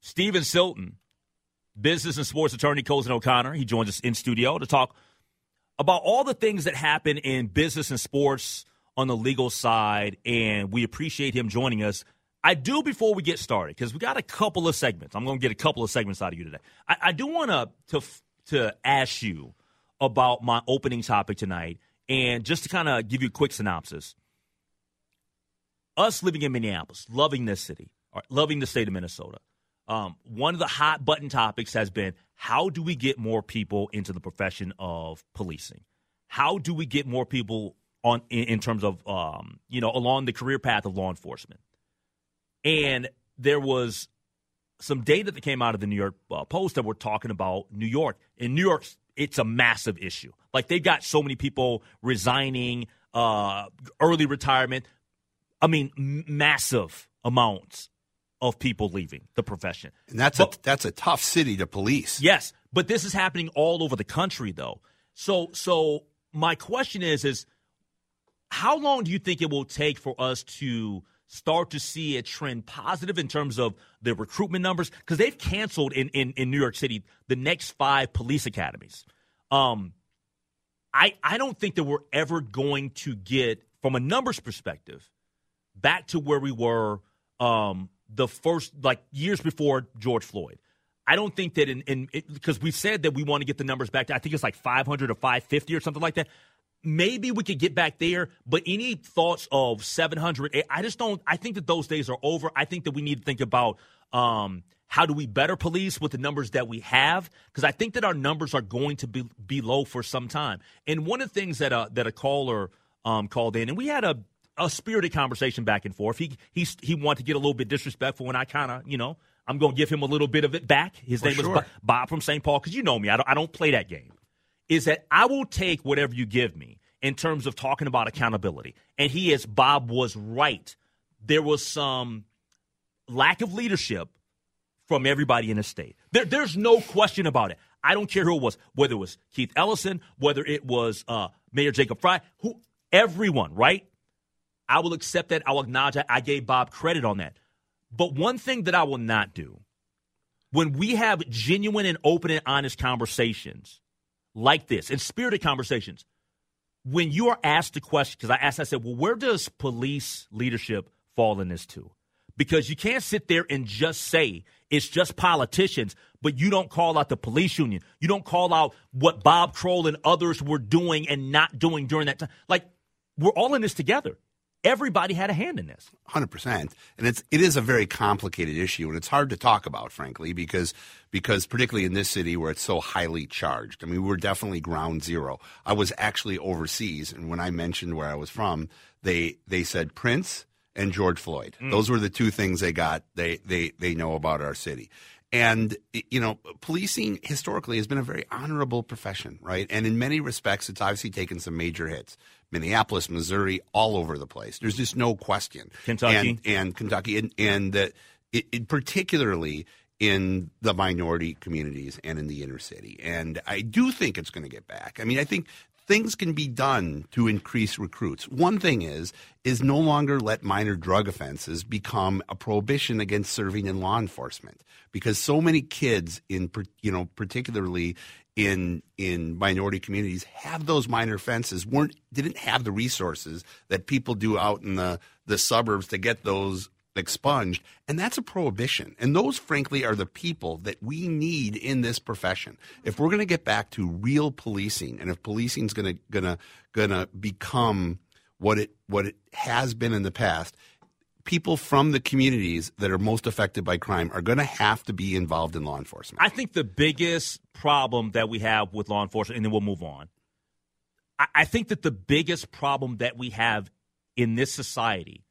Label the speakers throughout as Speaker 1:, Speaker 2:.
Speaker 1: Stephen Silton, business and sports attorney Cozen O'Connor. He joins us in studio to talk about all the things that happen in business and sports on the legal side, and we appreciate him joining us. I do before we get started because we got a couple of segments. I'm going to get a couple of segments out of you today. I, I do want to to to ask you about my opening topic tonight, and just to kind of give you a quick synopsis us living in Minneapolis, loving this city, loving the state of Minnesota, um, one of the hot button topics has been how do we get more people into the profession of policing? How do we get more people on in, in terms of um, you know along the career path of law enforcement? And there was some data that came out of the New York uh, Post that were talking about New York. In New York, it's a massive issue. Like they've got so many people resigning, uh, early retirement. I mean, massive amounts of people leaving the profession.
Speaker 2: And that's but, a that's a tough city to police.
Speaker 1: Yes, but this is happening all over the country though. So so my question is is how long do you think it will take for us to start to see a trend positive in terms of the recruitment numbers? Because they've canceled in, in, in New York City the next five police academies. Um, I I don't think that we're ever going to get from a numbers perspective back to where we were um, the first like years before George Floyd. I don't think that in in because we said that we want to get the numbers back to I think it's like 500 or 550 or something like that. Maybe we could get back there, but any thoughts of 700? I just don't. I think that those days are over. I think that we need to think about um, how do we better police with the numbers that we have? Because I think that our numbers are going to be, be low for some time. And one of the things that a, that a caller um, called in, and we had a a spirited conversation back and forth. He he he wanted to get a little bit disrespectful, and I kind of you know I'm going to give him a little bit of it back. His
Speaker 2: For
Speaker 1: name
Speaker 2: sure.
Speaker 1: was Bob from St. Paul because you know me. I don't I don't play that game. Is that I will take whatever you give me in terms of talking about accountability. And he is Bob was right. There was some lack of leadership from everybody in the state. There, there's no question about it. I don't care who it was, whether it was Keith Ellison, whether it was uh, Mayor Jacob Frey, who everyone, right? I will accept that. I will acknowledge that. I gave Bob credit on that. But one thing that I will not do when we have genuine and open and honest conversations like this, and spirited conversations, when you are asked the question, because I asked, I said, well, where does police leadership fall in this too? Because you can't sit there and just say it's just politicians, but you don't call out the police union. You don't call out what Bob Kroll and others were doing and not doing during that time. Like, we're all in this together everybody had a hand in this.
Speaker 2: Hundred percent, and it's it is a very complicated issue, and it's hard to talk about, frankly, because because particularly in this city where it's so highly charged. I mean, we're definitely ground zero. I was actually overseas, and when I mentioned where I was from, they they said Prince and George Floyd. Mm. Those were the two things they got. They they they know about our city. And, you know, policing historically has been a very honorable profession, right? And in many respects, it's obviously taken some major hits. Minneapolis, Missouri, all over the place. There's just no question.
Speaker 1: Kentucky.
Speaker 2: And, and Kentucky. And, and uh, it, it particularly in the minority communities and in the inner city. And I do think it's going to get back. I mean, I think things can be done to increase recruits. One thing is is no longer let minor drug offenses become a prohibition against serving in law enforcement because so many kids in you know particularly in in minority communities have those minor offenses weren't didn't have the resources that people do out in the the suburbs to get those expunged. And that's a prohibition. And those frankly are the people that we need in this profession. If we're going to get back to real policing and if policing is going to going to going to become what it what it has been in the past people from the communities that are most affected by crime are going to have to be involved in law enforcement.
Speaker 1: I think the biggest problem that we have with law enforcement, and then we'll move on. I, think that the biggest problem that we have in this society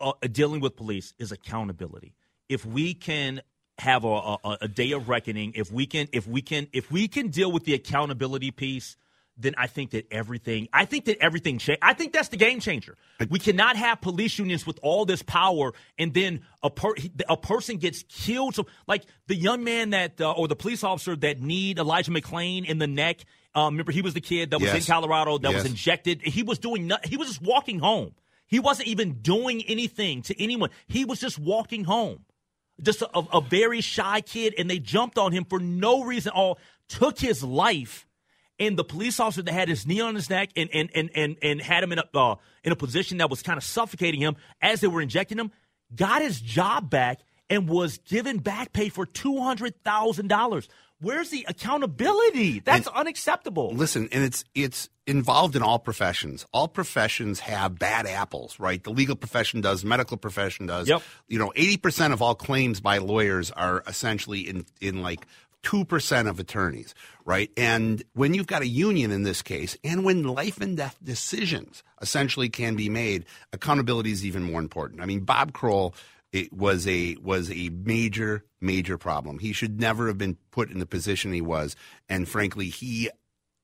Speaker 1: uh, dealing with police is accountability. if we can have a, a, a day of reckoning, if we can, if we can, if we can deal with the accountability piece, then I think that everything, I think that everything change. I think that's the game changer. We cannot have police unions with all this power, and then a per, a person gets killed. So, like the young man that, uh, or the police officer that kneed Elijah McClain in the neck. Um, remember, he was the kid that was
Speaker 2: Yes.
Speaker 1: in Colorado that was injected. He was doing, no, he was just walking home. He wasn't even doing anything to anyone. He was just walking home just a, a very shy kid, and they jumped on him for no reason. at All took his life, and the police officer that had his knee on his neck and and and and, and had him in a uh, in a position that was kind of suffocating him as they were injecting him, got his job back and was given back pay for two hundred thousand dollars. Where's the accountability? That's unacceptable.
Speaker 2: Listen, and it's it's involved in all professions. All professions have bad apples, right? The legal profession does, medical profession does.
Speaker 1: Yep.
Speaker 2: You know, eighty percent of all claims by lawyers are essentially in in like two percent of attorneys, right? And when you've got a union in this case, and when life and death decisions essentially can be made, accountability is even more important. I mean, Bob Kroll it was a was a major major problem. He should never have been put in the position he was, and frankly, he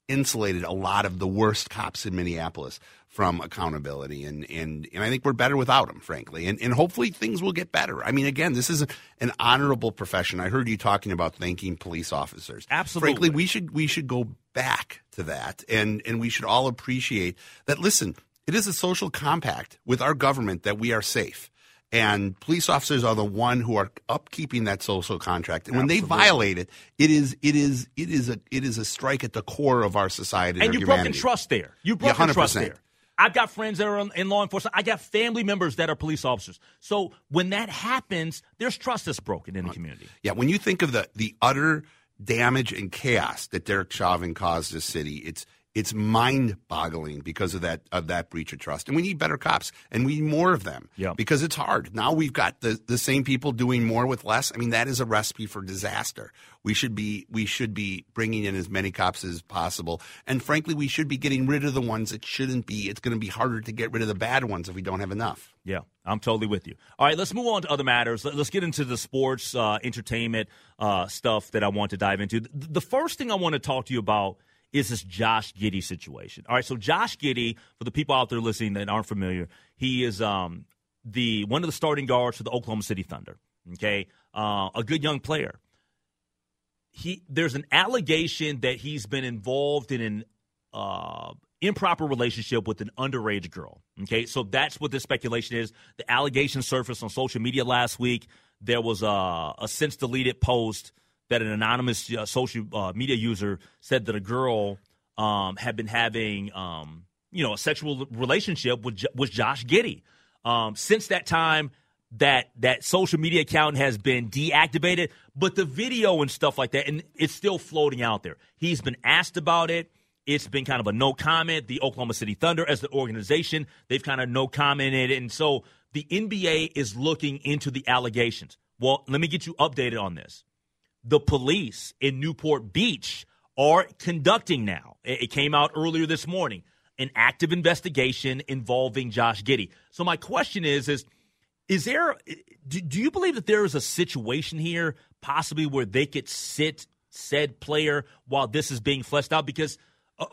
Speaker 2: insulated a lot of the worst cops in Minneapolis from accountability, and and and I think we're better without them, frankly, and and hopefully things will get better. I mean, again, this is an honorable profession. I heard you talking about thanking police officers.
Speaker 1: Absolutely.
Speaker 2: frankly, we should we should go back to that, and and we should all appreciate that. Listen, it is a social compact with our government that we are safe. And police officers are the one who are upkeeping that social contract. And when they violate it, it is it is it is a it is a strike at the core of our society
Speaker 1: and
Speaker 2: our
Speaker 1: you've broken trust there. You've
Speaker 2: Yeah,
Speaker 1: broken trust there. I've got friends that are in- law enforcement. I got family members that are police officers. So when that happens, there's trust that's broken in the uh, community.
Speaker 2: Yeah, when you think of the the utter damage and chaos that Derek Chauvin caused this city, it's it's mind boggling because of that of that breach of trust. And we need better cops and we need more of them.
Speaker 1: Yeah.
Speaker 2: Because it's hard. Now we've got the, the same people doing more with less. I mean, that is a recipe for disaster. We should be we should be bringing in as many cops as possible. And frankly, we should be getting rid of the ones that shouldn't be. It's going to be harder to get rid of the bad ones if we don't have enough.
Speaker 1: Yeah, I'm totally with you. All right, let's move on to other matters. Let- Let's get into the sports, uh, entertainment uh, stuff that I want to dive into. The first thing I want to talk to you about is this Josh Giddey situation. All right, so Josh Giddey, for the people out there listening that aren't familiar, he is um, the one of the starting guards for the Oklahoma City Thunder. Okay, uh, a good young player. He there's an allegation that he's been involved in an uh, improper relationship with an underage girl. Okay, so that's what this speculation is. The allegation surfaced on social media last week. There was a, a since deleted post that an anonymous uh, social uh, media user said that a girl um, had been having, um, you know, a sexual relationship with with Josh Giddey. Um, since that time, that that social media account has been deactivated, but the video and stuff like that, and it's still floating out there. He's been asked about it. It's been kind of a no comment. The Oklahoma City Thunder, as the organization, they've kind of no commented, and so the NBA is looking into the allegations. Well, let me get you updated on this. The police in Newport Beach are conducting now. It came out earlier this morning an active investigation involving Josh Giddey. So my question is is is there do you believe that there is a situation here possibly where they could sit said player while this is being fleshed out because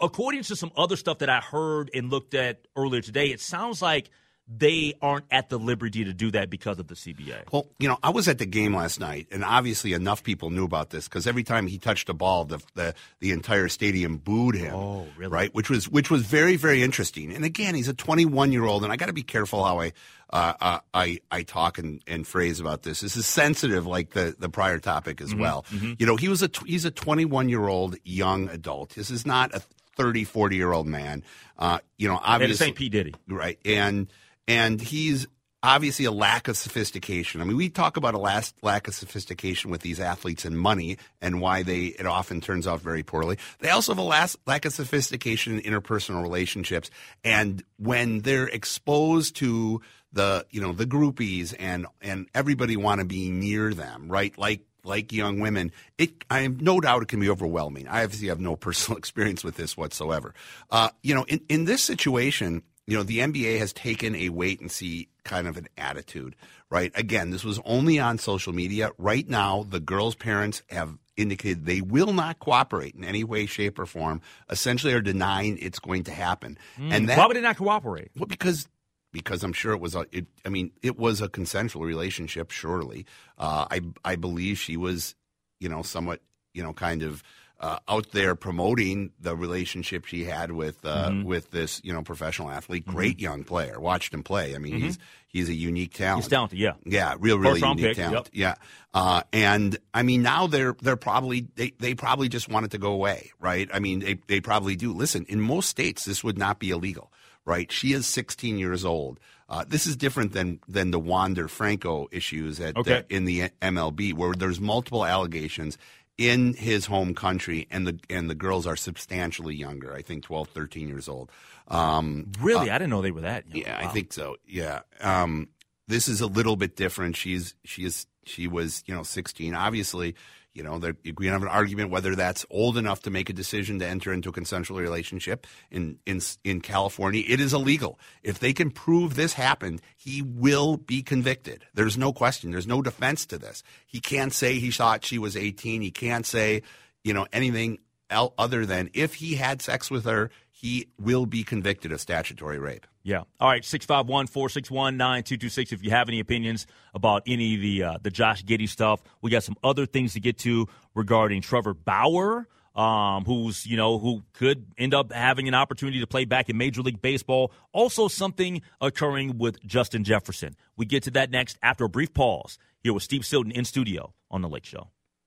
Speaker 1: according to some other stuff that I heard and looked at earlier today it sounds like they aren't at the liberty to do that because of the CBA.
Speaker 2: Well, you know, I was at the game last night, and obviously enough people knew about this because every time he touched a ball, the, the the entire stadium booed him.
Speaker 1: Oh, really?
Speaker 2: Right, which was which was very very interesting. And again, he's a 21 year old, and I got to be careful how I uh, uh, I I talk and, and phrase about this. This is sensitive, like the the prior topic
Speaker 1: Mm-hmm,
Speaker 2: as well. You know, he was a he's a 21 year old young adult. This is not a 30 40 year old man. Uh, you know, obviously
Speaker 1: it's St. P. Diddy.
Speaker 2: right and and he's obviously a lack of sophistication i mean we talk about a last lack of sophistication with these athletes and money and why they it often turns out very poorly they also have a last lack of sophistication in interpersonal relationships and when they're exposed to the you know the groupies and and everybody want to be near them right like like young women, it I have no doubt it can be overwhelming. I obviously have no personal experience with this whatsoever. Uh, you know, in, in this situation, you know, the NBA has taken a wait and see kind of an attitude, right? Again, this was only on social media. Right now, the girls' parents have indicated they will not cooperate in any way, shape, or form. Essentially, are denying it's going to happen.
Speaker 1: Mm,
Speaker 2: and that,
Speaker 1: why would they not cooperate?
Speaker 2: Well, because because I'm sure it was a. It, I mean, it was a consensual relationship. Surely, uh, I I believe she was, you know, somewhat, you know, kind of uh, out there promoting the relationship she had with uh,
Speaker 1: Mm-hmm.
Speaker 2: with this you know professional athlete, great young player. Watched him play. I mean, he's he's a unique talent.
Speaker 1: Mm-hmm. He's talented, yeah.
Speaker 2: Yeah, real, really unique
Speaker 1: pick,
Speaker 2: talent.
Speaker 1: yep.
Speaker 2: Yeah, uh, and I mean now they're they're probably they, they probably just want it to go away, right? I mean they they probably do. Listen, in most states this would not be illegal, right? She is 16 years old. Uh, this is different than than the Wander Franco issues at
Speaker 1: Okay.
Speaker 2: uh, in the MLB, where there's multiple allegations in his home country, and the and the girls are substantially younger. I think 12, 13 years old. Um,
Speaker 1: Really, I didn't know they were that. young.
Speaker 2: yeah, I think so. Yeah. Um, this is a little bit different. She's she is she was you know 16. Obviously, you know there, we can have an argument whether that's old enough to make a decision to enter into a consensual relationship. In in in California, it is illegal. If they can prove this happened, he will be convicted. There's no question. There's no defense to this. He can't say he thought she was 18. He can't say you know anything other than if he had sex with her, he will be convicted of statutory rape.
Speaker 1: Yeah. All right. Six five one four six one nine two two six. If you have any opinions about any of the uh, the Josh Giddey stuff, we got some other things to get to regarding Trevor Bauer, um, who's you know who could end up having an opportunity to play back in Major League Baseball. Also, something occurring with Justin Jefferson. We get to that next after a brief pause. Here with Steve Silton in studio on the Lake Show.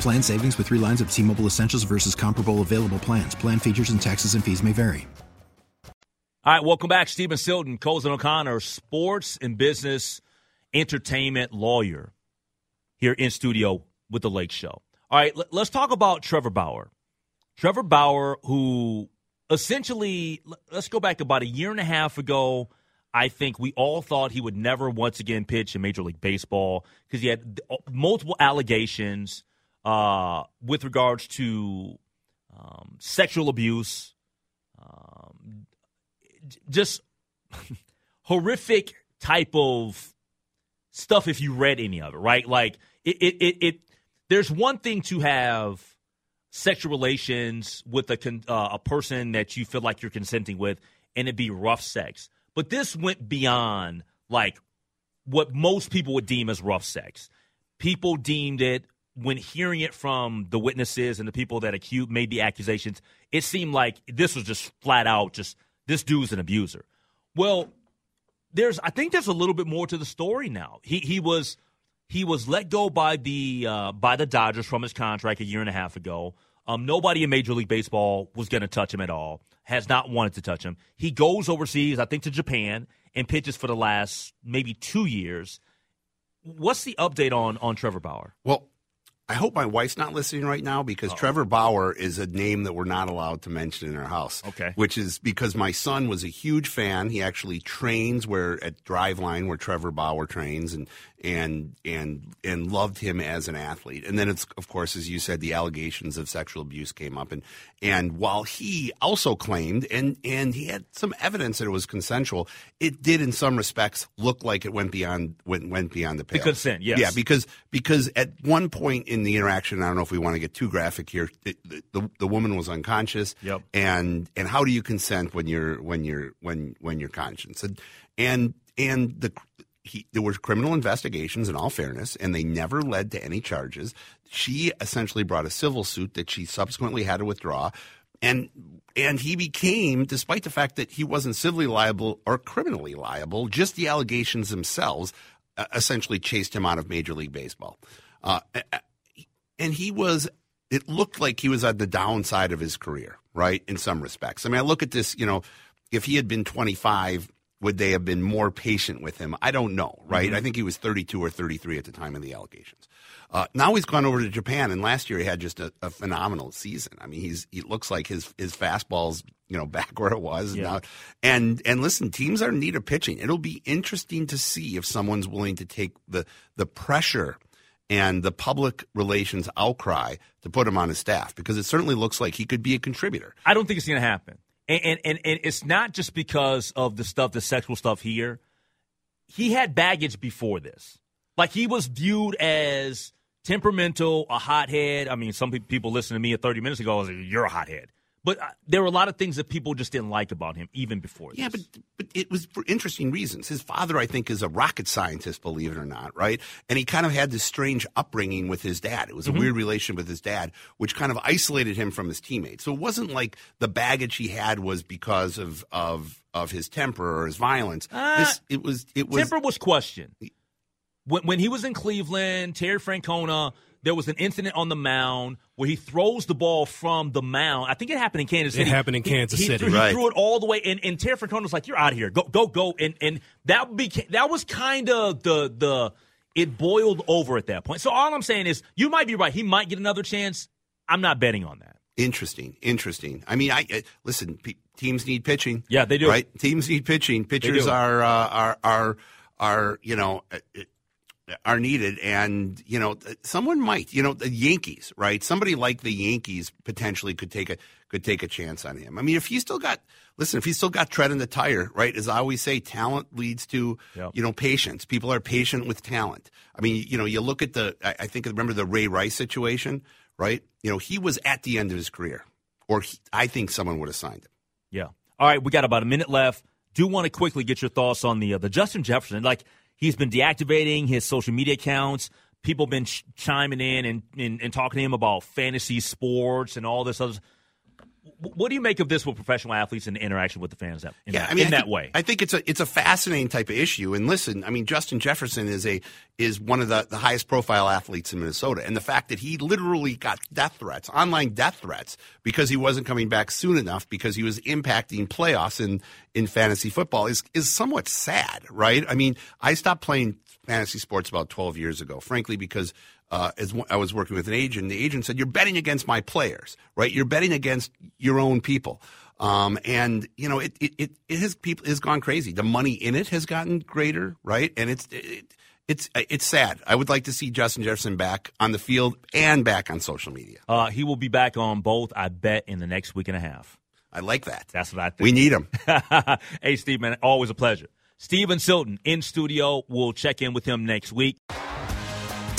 Speaker 3: Plan savings with three lines of T Mobile Essentials versus comparable available plans. Plan features and taxes and fees may vary.
Speaker 1: All right, welcome back. Stephen Silton, Cozen O'Connor, sports and business entertainment lawyer here in studio with the Lake Show. All right, let- let's talk about Trevor Bauer. Trevor Bauer, who essentially, let's go back about a year and a half ago. I think we all thought he would never once again pitch in Major League Baseball because he had uh, multiple allegations uh, with regards to um, sexual abuse, um, just horrific type of stuff. If you read any of it, right? Like it, it, it, it there's one thing to have sexual relations with a con, uh, a person that you feel like you're consenting with, and it be rough sex. But this went beyond like what most people would deem as rough sex. People deemed it when hearing it from the witnesses and the people that accused made the accusations. It seemed like this was just flat out just this dude's an abuser. Well, there's I think there's a little bit more to the story now. He he was he was let go by the uh, by the Dodgers from his contract a year and a half ago. Um, nobody in Major League Baseball was going to touch him at all. Has not wanted to touch him. He goes overseas, I think, to Japan and pitches for the last maybe two years. What's the update on on Trevor Bauer?
Speaker 2: Well, I hope my wife's not listening right now because Trevor Bauer is a name that we're not allowed to mention in our house.
Speaker 1: Okay.
Speaker 2: Which is because my son was a huge fan. He actually trains where at Driveline where Trevor Bauer trains and and and and loved him as an athlete. And then it's of course as you said the allegations of sexual abuse came up and and while he also claimed and and he had some evidence that it was consensual, it did in some respects look like it went beyond went went beyond the pale.
Speaker 1: consent, yes.
Speaker 2: Yeah, because because at one point in the interaction, I don't know if we want to get too graphic here. The, the, the woman was unconscious.
Speaker 1: Yep.
Speaker 2: And and how do you consent when you're when you're when when you're conscious? And and and the he, there were criminal investigations in all fairness, and they never led to any charges. She essentially brought a civil suit that she subsequently had to withdraw. And and he became, despite the fact that he wasn't civilly liable or criminally liable, just the allegations themselves uh, essentially chased him out of Major League Baseball. Uh, and he was it looked like he was at the downside of his career right in some respects. I mean i look at this you know if he had been 25 would they have been more patient with him? I don't know right?
Speaker 1: Mm-hmm.
Speaker 2: i think he was 32 or 33 at the time of the allegations. Uh, now he's gone over to japan and last year he had just a, a phenomenal season. I mean he's he looks like his his fastball's you know back where it was
Speaker 1: Yeah.
Speaker 2: now and and listen teams are in need of pitching. It'll be interesting to see if someone's willing to take the the pressure and the public relations outcry to put him on his staff because it certainly looks like he could be a contributor.
Speaker 1: I don't think it's going to happen. And, and, and, and it's not just because of the stuff, the sexual stuff here. He had baggage before this. Like he was viewed as temperamental, a hothead. I mean, some people listened to me 30 minutes ago. I was like, you're a hothead. But uh, there were a lot of things that people just didn't like about him even before this.
Speaker 2: Yeah, but but it was for interesting reasons. His father, I think, is a rocket scientist, believe it or not, right? And he kind of had this strange upbringing with his dad. It was a weird relation with his dad, which kind of isolated him from his teammates. So it wasn't like the baggage he had was because of of of his temper or his violence. this it was it was
Speaker 1: Temper was questioned. When, when he was in Cleveland, Terry Francona, there was an incident on the mound where he throws the ball from the mound. I think it happened in Kansas City.
Speaker 4: It happened in Kansas
Speaker 1: he,
Speaker 4: City.
Speaker 1: Threw,
Speaker 2: Right.
Speaker 1: He threw it all the way, and, and Terry Francona was like, "You're out of here. Go, go, go!" And and that became that was kind of the the it boiled over at that point. So all I'm saying is, you might be right. He might get another chance. I'm not betting on that.
Speaker 2: Interesting, interesting. I mean, I, I listen. Pe- teams need pitching.
Speaker 1: Yeah, they do.
Speaker 2: Right? Teams need pitching. Pitchers are uh, are are are you know uh, uh, are needed, and you know someone might. You know the Yankees, right? Somebody like the Yankees potentially could take a could take a chance on him. I mean, if he's still got listen, if he's still got tread in the tire, right? As I always say, talent leads to
Speaker 1: Yep.
Speaker 2: you know patience. People are patient with talent. I mean, you know, you look at the. I, I think remember the Ray Rice situation, right? You know, he was at the end of his career, or he, I think someone would have signed him.
Speaker 1: Yeah. All right, we got about a minute left. Do want to quickly get your thoughts on the uh, the Justin Jefferson? Like he's been deactivating his social media accounts. People been ch- chiming in and, and and talking to him about fantasy sports and all this other. What do you make of this with professional athletes and the interaction with the fans that, in,
Speaker 2: yeah,
Speaker 1: that,
Speaker 2: I mean,
Speaker 1: in
Speaker 2: I
Speaker 1: that
Speaker 2: think-
Speaker 1: way?
Speaker 2: I think it's a it's a fascinating type of issue. And listen, I mean, Justin Jefferson is a is one of the, the highest profile athletes in Minnesota, and the fact that he literally got death threats, online death threats, because he wasn't coming back soon enough because he was impacting playoffs in in fantasy football is is somewhat sad, right? I mean, I stopped playing fantasy sports about 12 years ago, frankly, because uh, as I was working with an agent, the agent said, "You're betting against my players, right? You're betting against your own people." Um, and you know, it, it, it, it has people has gone crazy. The money in it has gotten greater, right? And it's it, it's it's sad. I would like to see Justin Jefferson back on the field and back on social media.
Speaker 1: Uh, he will be back on both, I bet, in the next week and a half.
Speaker 2: I like that.
Speaker 1: That's what I think.
Speaker 2: We need him.
Speaker 1: hey, Steve, man, always a pleasure. Steven Silton in studio. We'll check in with him next week.